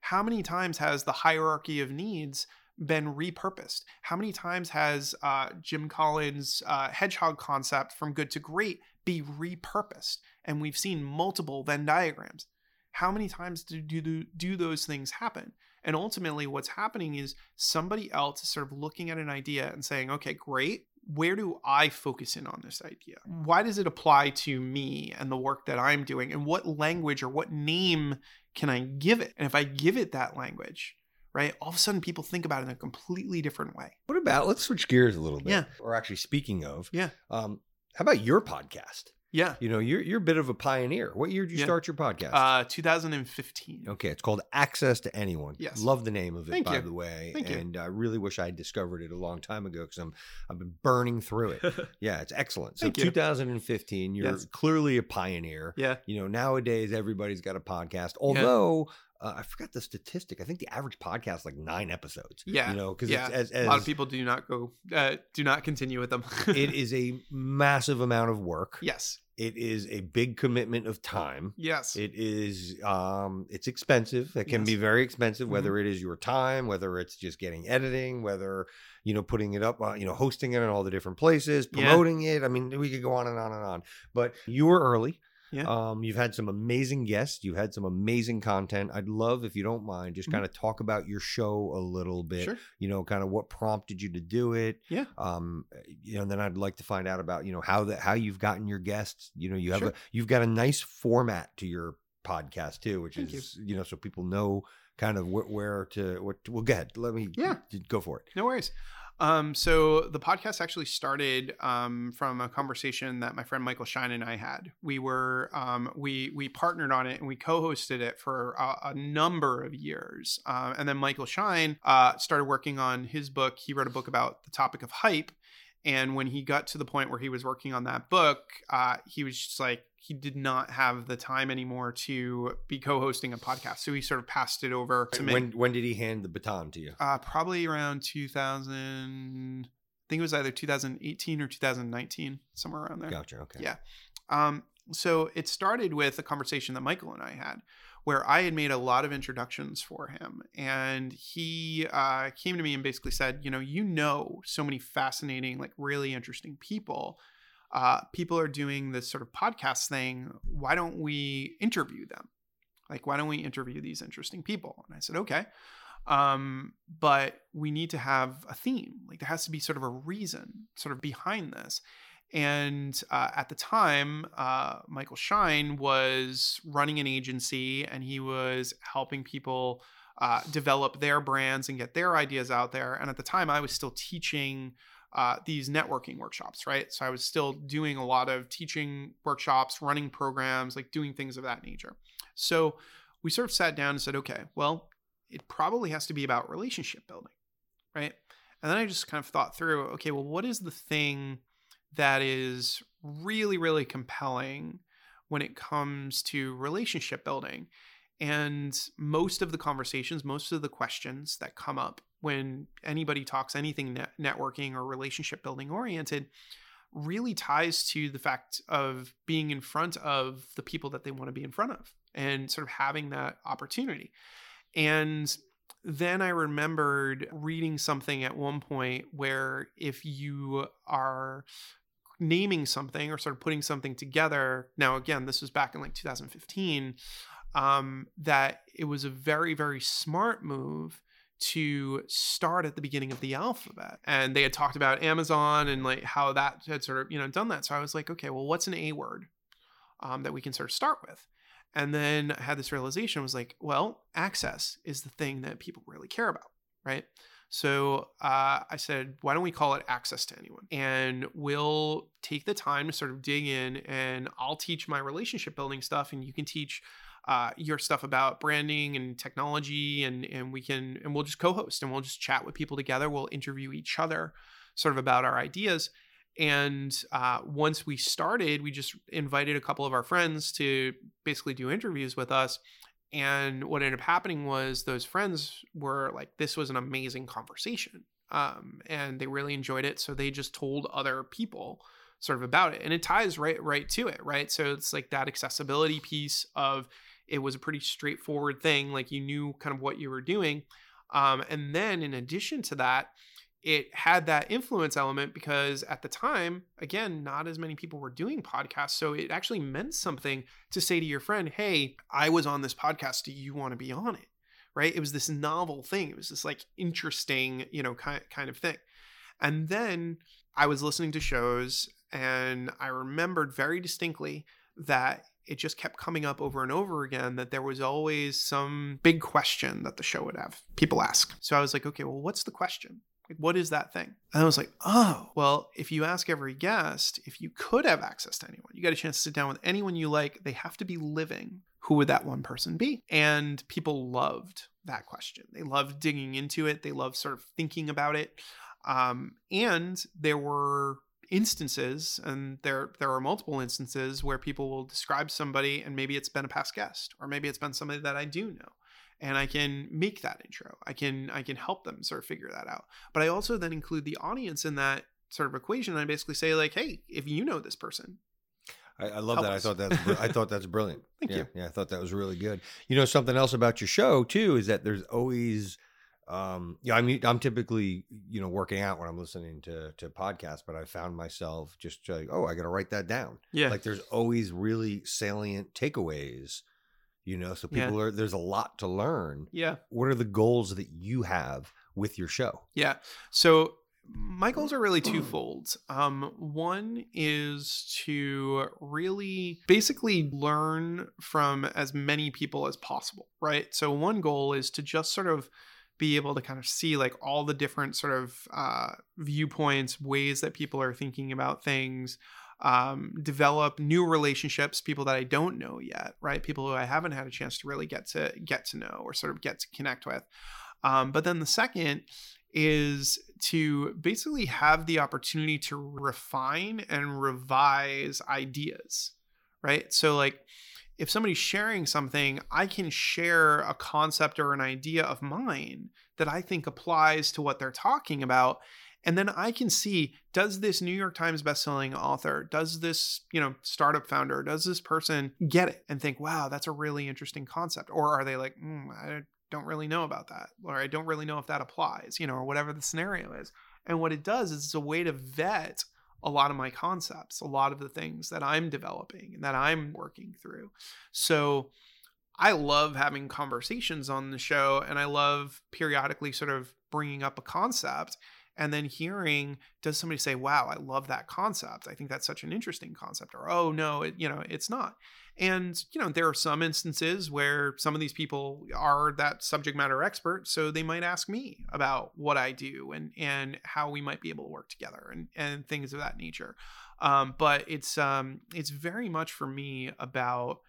How many times has the hierarchy of needs been repurposed? How many times has uh, Jim Collins' uh, hedgehog concept from good to great be repurposed? And we've seen multiple Venn diagrams. How many times do, do, do those things happen? And ultimately, what's happening is somebody else is sort of looking at an idea and saying, okay, great. Where do I focus in on this idea? Why does it apply to me and the work that I'm doing? And what language or what name can I give it? And if I give it that language, right, all of a sudden people think about it in a completely different way. What about, let's switch gears a little bit. Yeah. Or actually, speaking of, Yeah. um, how about your podcast? Yeah. You know, you're, you're a bit of a pioneer. What year did you Yeah. start your podcast? Uh, 2015. Okay, it's called Access to Anyone. Yes. love the name of it, Thank by you. the way. Thank you. and I really wish I had discovered it a long time ago because I'm I've been burning through it. *laughs* yeah, it's excellent. So Thank 2015, you're Yes. clearly a pioneer. yeah. You know, nowadays everybody's got a podcast. Although uh, I forgot the statistic. I think the average podcast is like nine episodes. Yeah. you know, because Yeah. as, as A lot of people do not go, uh, do not continue with them. it *laughs* is a massive amount of work. yes. It is a big commitment of time. Yes. It is um it's expensive. It can be very expensive Mhm. whether it is your time, whether it's just getting editing, whether you know putting it up, uh, you know, hosting it in all the different places, Yeah. promoting it. I mean, we could go on and on and on. But you were early. Yeah. Um you've had some amazing guests, you've had some amazing content. I'd love if you don't mind just Mhm. kind of talk about your show a little bit. Sure. You know, kind of what prompted you to do it. Yeah. Um you know, and then I'd like to find out about, you know, how that how you've gotten your guests. You know, you have Sure. a you've got a nice format to your podcast too, which Thank is you. know so people know kind of wh- where to what. Well, go ahead. Let me Yeah. go for it. No worries. Um, so the podcast actually started um, from a conversation that my friend Michael Schein and I had. We were um, we we partnered on it and we co-hosted it for a, a number of years. Uh, and then Michael Schein uh, started working on his book. He wrote a book about the topic of hype. And when he got to the point where he was working on that book, uh, he was just like, he did not have the time anymore to be co-hosting a podcast, so he sort of passed it over to me. When when did he hand the baton to you? Uh, probably around 2000. I think it was either 2018 or 2019, somewhere around there. Gotcha. Okay. Yeah. Um, so it started with a conversation that Michael and I had, where I had made a lot of introductions for him, and he uh, came to me and basically said, you know, you know, so many fascinating, like really interesting people uh, people are doing this sort of podcast thing. Why don't we interview them? Like, why don't we interview these interesting people? And I said, okay. Um, but we need to have a theme. Like, there has to be sort of a reason, sort of behind this. And uh, at the time, uh, Michael Schein was running an agency and he was helping people uh, develop their brands and get their ideas out there. And at the time, I was still teaching uh, these networking workshops, right? So I was still doing a lot of teaching workshops, running programs, like doing things of that nature. So we sort of sat down and said, okay, well, it probably has to be about relationship building, right? And then I just kind of thought through, okay, well, what is the thing that is really, really compelling when it comes to relationship building? And most of the conversations, most of the questions that come up when anybody talks anything net- networking or relationship building oriented really ties to the fact of being in front of the people that they want to be in front of and sort of having that opportunity. And then I remembered reading something at one point where if you are naming something or sort of putting something together, now again, this was back in like 2015, um, that it was a very, very smart move to start at the beginning of the alphabet. And they had talked about Amazon and like how that had sort of, you know, done that. So I was like, okay, well, what's an A word um, that we can sort of start with? And then I had this realization was like, well, access is the thing that people really care about, right? So uh, I said, why don't we call it access to anyone? And we'll take the time to sort of dig in and I'll teach my relationship building stuff and you can teach uh, your stuff about branding and technology, and and we can and we'll just co-host and we'll just chat with people together. We'll interview each other, sort of about our ideas. And uh, once we started, we just invited a couple of our friends to basically do interviews with us. And what ended up happening was those friends were like, "This was an amazing conversation," um, and they really enjoyed it. So they just told other people sort of about it, and it ties right right to it, right? So it's like that accessibility piece of it was a pretty straightforward thing. Like you knew kind of what you were doing. Um, and then in addition to that, it had that influence element because at the time, again, not as many people were doing podcasts. So it actually meant something to say to your friend, Hey, I was on this podcast. Do you want to be on it? Right. It was this novel thing. It was this like interesting, you know, kind, kind of thing. And then I was listening to shows and I remembered very distinctly that it just kept coming up over and over again that there was always some big question that the show would have people ask. So I was like, okay, well, what's the question? Like, what is that thing? And I was like, oh, well, if you ask every guest, if you could have access to anyone, you got a chance to sit down with anyone you like, they have to be living. Who would that one person be? And people loved that question. They loved digging into it, they loved sort of thinking about it. Um, and there were instances and there there are multiple instances where people will describe somebody and maybe it's been a past guest or maybe it's been somebody that I do know and I can make that intro. I can I can help them sort of figure that out. But I also then include the audience in that sort of equation. And I basically say like, hey, if you know this person, I, I love that. Us. I thought that's I thought that's brilliant. *laughs* Thank yeah, you. Yeah, I thought that was really good. You know, something else about your show too is that there's always um yeah i mean i'm typically you know working out when i'm listening to to podcasts but i found myself just like oh i gotta write that down yeah like there's always really salient takeaways you know so people yeah. are there's a lot to learn yeah what are the goals that you have with your show yeah so my goals are really twofold. Um, one is to really basically learn from as many people as possible, right? So, one goal is to just sort of be able to kind of see like all the different sort of uh, viewpoints, ways that people are thinking about things, um, develop new relationships, people that I don't know yet, right? People who I haven't had a chance to really get to get to know or sort of get to connect with. Um, but then the second is to basically have the opportunity to refine and revise ideas, right? So like if somebody's sharing something, I can share a concept or an idea of mine that I think applies to what they're talking about. And then I can see does this New York Times bestselling author, does this, you know, startup founder, does this person get it and think, wow, that's a really interesting concept? Or are they like, mm, I don't really know about that, or I don't really know if that applies, you know, or whatever the scenario is. And what it does is it's a way to vet a lot of my concepts, a lot of the things that I'm developing and that I'm working through. So I love having conversations on the show and I love periodically sort of bringing up a concept and then hearing does somebody say wow i love that concept. I think that's such an interesting concept or oh no it, you know it's not. And you know there are some instances where some of these people are that subject matter expert so they might ask me about what i do and and how we might be able to work together and and things of that nature. Um, but it's um it's very much for me about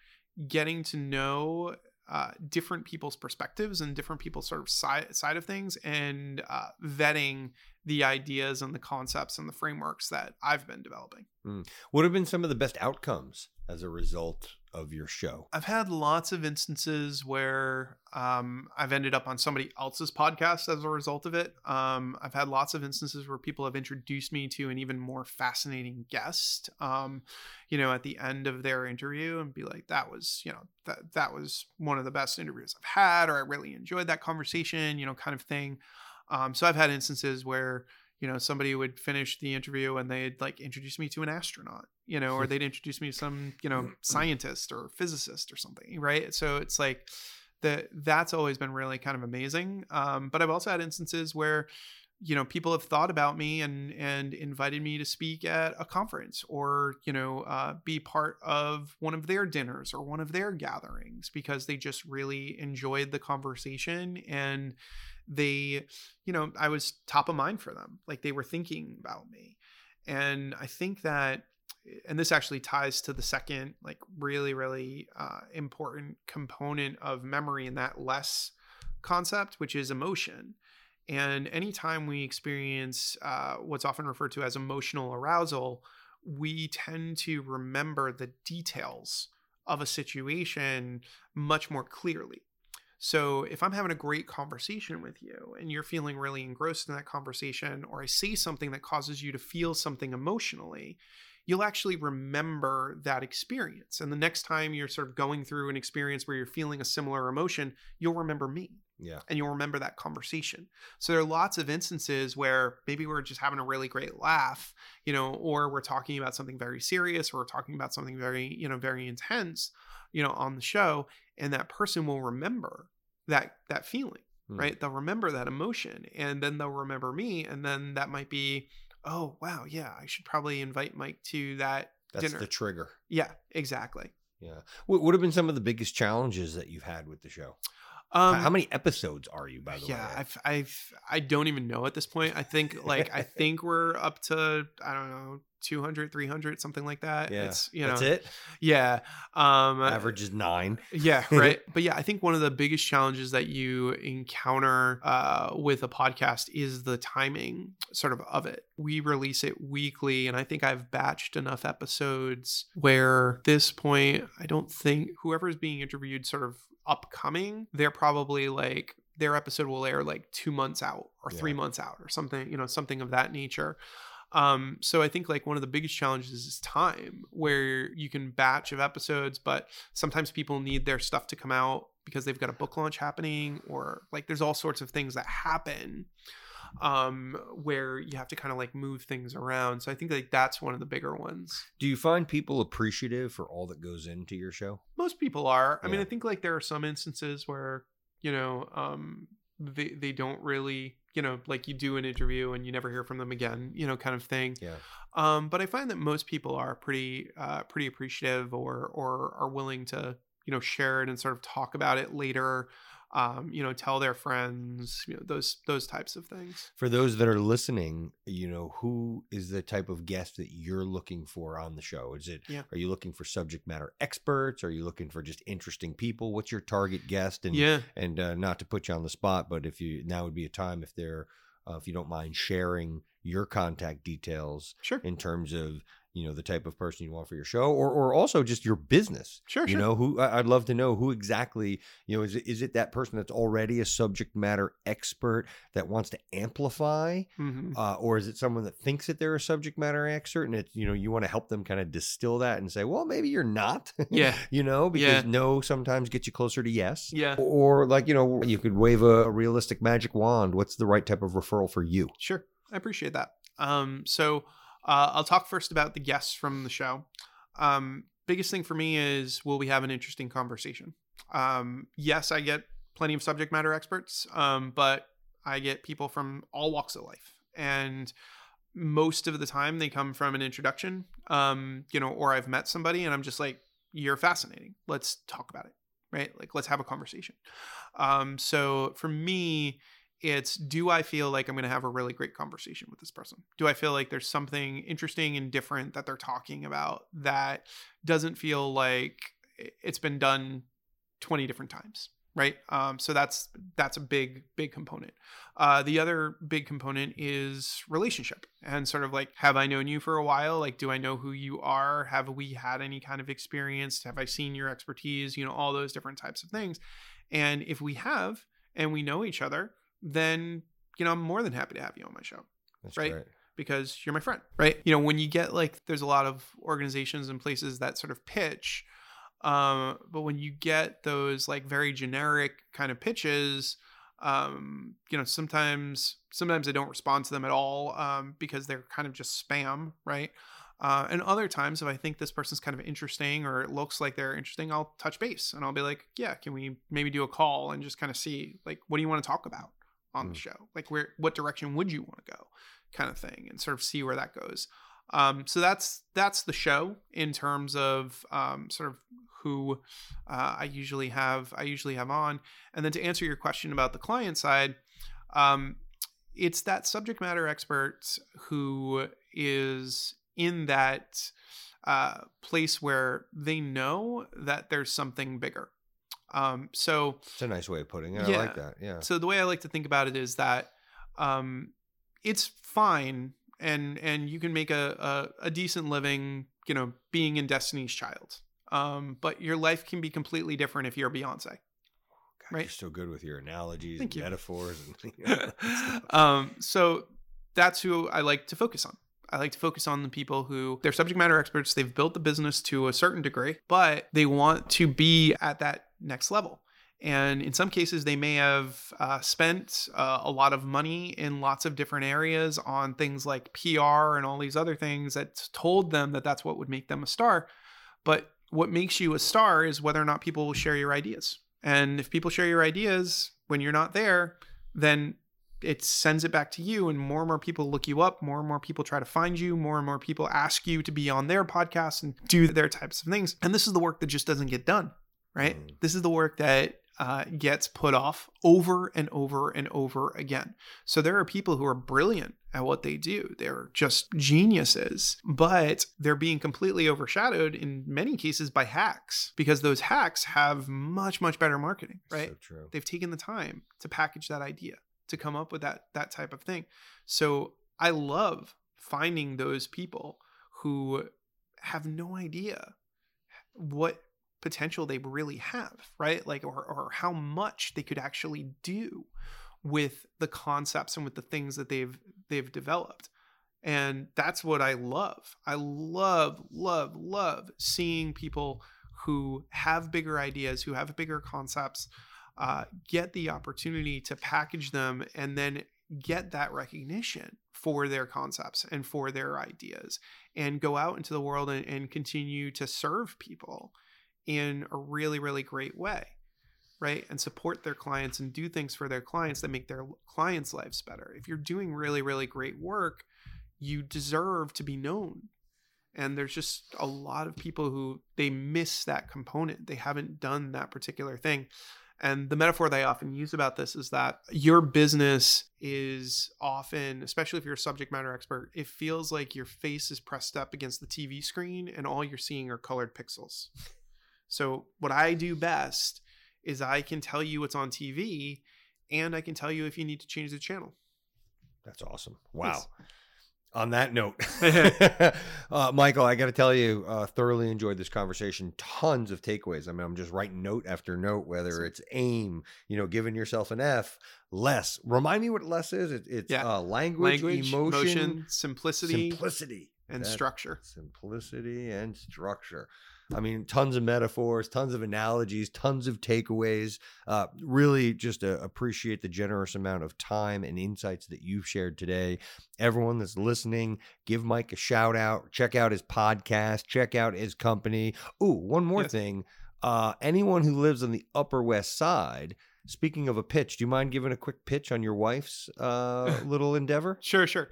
getting to know uh, different people's perspectives and different people's sort of side side of things and uh, vetting the ideas and the concepts and the frameworks that I've been developing. Mm. What have been some of the best outcomes as a result of your show? I've had lots of instances where um, I've ended up on somebody else's podcast as a result of it. Um, I've had lots of instances where people have introduced me to an even more fascinating guest, um, you know, at the end of their interview and be like, that was, you know, that, that was one of the best interviews I've had, or I really enjoyed that conversation, you know, kind of thing. Um, so I've had instances where you know somebody would finish the interview and they'd like introduce me to an astronaut, you know, or *laughs* they'd introduce me to some you know scientist or physicist or something, right? So it's like that that's always been really kind of amazing. Um, but I've also had instances where you know people have thought about me and and invited me to speak at a conference or you know uh, be part of one of their dinners or one of their gatherings because they just really enjoyed the conversation and they you know i was top of mind for them like they were thinking about me. And i think that and this actually ties to the second like really really uh, important component of memory in that less concept which is emotion. And anytime we experience uh, what's often referred to as emotional arousal we tend to remember the details of a situation much more clearly so if I'm having a great conversation with you and you're feeling really engrossed in that conversation, or I say something that causes you to feel something emotionally, you'll actually remember that experience. And the next time you're sort of going through an experience where you're feeling a similar emotion, you'll remember me. Yeah. And you'll remember that conversation. So there are lots of instances where maybe we're just having a really great laugh, you know, or we're talking about something very serious or we're talking about something very, you know, very intense, you know, on the show and that person will remember that that feeling hmm. right they'll remember that emotion and then they'll remember me and then that might be oh wow yeah i should probably invite mike to that that's dinner. the trigger yeah exactly yeah what would have been some of the biggest challenges that you've had with the show um, how many episodes are you by the yeah, way? Yeah, I've, I've, I don't even know at this point. I think like, I *laughs* think we're up to, I don't know, 200 300 something like that. Yeah. It's you know that's it? yeah um average is nine. yeah *laughs* right. But yeah i think one of the biggest challenges that you encounter uh, with a podcast is the timing sort of of it. We release it weekly and i think i've batched enough episodes where this point i don't think whoever is being interviewed sort of upcoming they're probably like their episode will air like two months out or three months out or something you know something of that nature um, so I think like one of the biggest challenges is time, where you can batch of episodes, but sometimes people need their stuff to come out because they've got a book launch happening, or like there's all sorts of things that happen um where you have to kind of like move things around. So i think like that's one of the bigger ones. Do you find people appreciative for all that goes into your show? Most people are. I mean i think like there are some instances where you know um they they don't really you know, like you do an interview and you never hear from them again, you know, kind of thing. Yeah. Um, but I find that most people are pretty, uh, pretty appreciative or, or are willing to, you know, share it and sort of talk about it later. Um, you know, tell their friends, you know, those those types of things. For those that are listening, you know, who is the type of guest that you're looking for on the show? Is it Yeah. are you looking for subject matter experts? Are you looking for just interesting people? What's your target guest? And Yeah, and uh, not to put you on the spot, but if you now would be a time if they're uh, if you don't mind sharing your contact details sure, in terms of you know the type of person you want for your show, or or also just your business. sure, You sure. know who I'd love to know who exactly you know is it, is it that person that's already a subject matter expert that wants to amplify, Mhm. uh, or is it someone that thinks that they're a subject matter expert and it's you know you want to help them kind of distill that and say well maybe you're not *laughs* Yeah, you know because Yeah. no sometimes gets you closer to yes yeah, or like you know you could wave a, a realistic magic wand what's the right type of referral for you sure. I appreciate that. Um, so uh, I'll talk first about the guests from the show. Um, biggest thing for me is will we have an interesting conversation? Um, yes, I get plenty of subject matter experts, um, but I get people from all walks of life, and most of the time they come from an introduction, um, you know, or I've met somebody and I'm just like, "You're fascinating. Let's talk about it." Right? Like, let's have a conversation. Um, so for me, it's do I feel like I'm going to have a really great conversation with this person? Do I feel like there's something interesting and different that they're talking about that doesn't feel like it's been done 20 different times? Right. Um, so that's that's a big big component. Uh, the other big component is relationship and sort of like have I known you for a while? Like, do I know who you are? Have we had any kind of experience? Have I seen your expertise? You know, all those different types of things. And if we have, and we know each other, then you know I'm more than happy to have you on my show that's Right. great. because you're my friend, right? You know, when you get like there's a lot of organizations and places that sort of pitch um but when you get those like very generic kind of pitches um you know sometimes sometimes I don't respond to them at all um because they're kind of just spam, right? Uh, and other times, if I think this person's kind of interesting or it looks like they're interesting, I'll touch base and I'll be like, yeah, can we maybe do a call and just kind of see like what do you want to talk about on the Mm. show? Like where what direction would you want to go? Kind of thing, and sort of see where that goes. Um, so that's that's the show in terms of um, sort of who uh, I usually have I usually have on. And then to answer your question about the client side, um, it's that subject matter expert who is in that uh, place where they know that there's something bigger. Um, so it's a nice way of putting it i like that yeah so the way I like to think about it is that um, it's fine, and and you can make a, a a decent living, you know, being in Destiny's Child. Um, but your life can be completely different if you're Beyonce. God, right. you're so good with your analogies Thank and you. metaphors and *laughs* you know, *laughs* um, so that's who I like to focus on. I like to focus on the people who they're subject matter experts. They've built the business to a certain degree, but they want to be at that next level. And in some cases, they may have uh, spent uh, a lot of money in lots of different areas on things like PR and all these other things that told them that that's what would make them a star. But what makes you a star is whether or not people will share your ideas. And if people share your ideas when you're not there, then it sends it back to you and more and more people look you up more and more people try to find you more and more people ask you to be on their podcast and do their types of things and this is the work that just doesn't get done right? Mm. this is the work that uh, gets put off over and over and over again. So there are people who are brilliant at what they do. They're just geniuses but they're being completely overshadowed in many cases by hacks because those hacks have much much better marketing right? so true. They've taken the time to package that idea to come up with that that type of thing. So i love finding those people who have no idea what potential they really have right? Like or, or how much they could actually do with the concepts and with the things that they've they've developed. And that's what i love. I love love love seeing people who have bigger ideas who have bigger concepts uh, get the opportunity to package them and then get that recognition for their concepts and for their ideas and go out into the world and, and continue to serve people in a really really great way right and support their clients and do things for their clients that make their clients lives better. If you're doing really really great work you deserve to be known. And there's just a lot of people who they miss that component. They haven't done that particular thing. And the metaphor they often use about this is that your business is often, especially if you're a subject matter expert, it feels like your face is pressed up against the TV screen and all you're seeing are colored pixels. So, what I do best is I can tell you what's on TV and I can tell you if you need to change the channel. That's awesome. Wow on that note, *laughs* *laughs* uh, Michael, I got to tell you, uh, thoroughly enjoyed this conversation. Tons of takeaways. I mean, I'm just writing note after note, whether it's aim, you know, giving yourself an F, less. Remind me what less is. It, it's yeah. uh, language, language, emotion, emotion simplicity, simplicity, and structure. Simplicity and structure. I mean, tons of metaphors, tons of analogies, tons of takeaways. Uh, really, just uh, appreciate the generous amount of time and insights that you've shared today. Everyone that's listening, give Mike a shout out. Check out his podcast. Check out his company. Ooh, one more yes. thing. Uh, anyone who lives on the Upper West Side. Speaking of a pitch, do you mind giving a quick pitch on your wife's uh, *laughs* little endeavor? Sure, sure.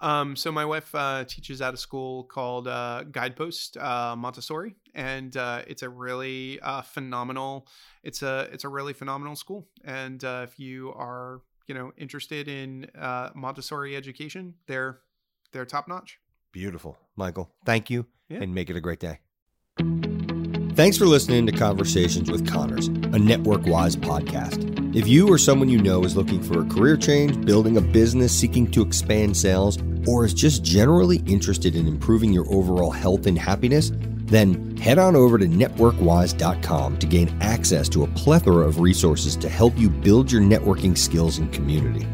Um, so my wife uh, teaches at a school called uh, Guidepost uh, Montessori, and uh, it's a really uh, phenomenal. It's a it's a really phenomenal school, and uh, if you are you know interested in Montessori education, they're they're top notch. Beautiful, Michael. Thank you, yeah. and make it a great day. Thanks for listening to Conversations with Connors, a Network Wise podcast. If you or someone you know is looking for a career change, building a business, seeking to expand sales, or is just generally interested in improving your overall health and happiness, then head on over to networkwise.com to gain access to a plethora of resources to help you build your networking skills and community.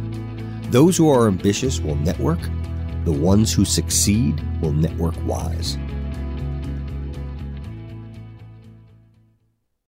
Those who are ambitious will network, the ones who succeed will network wise.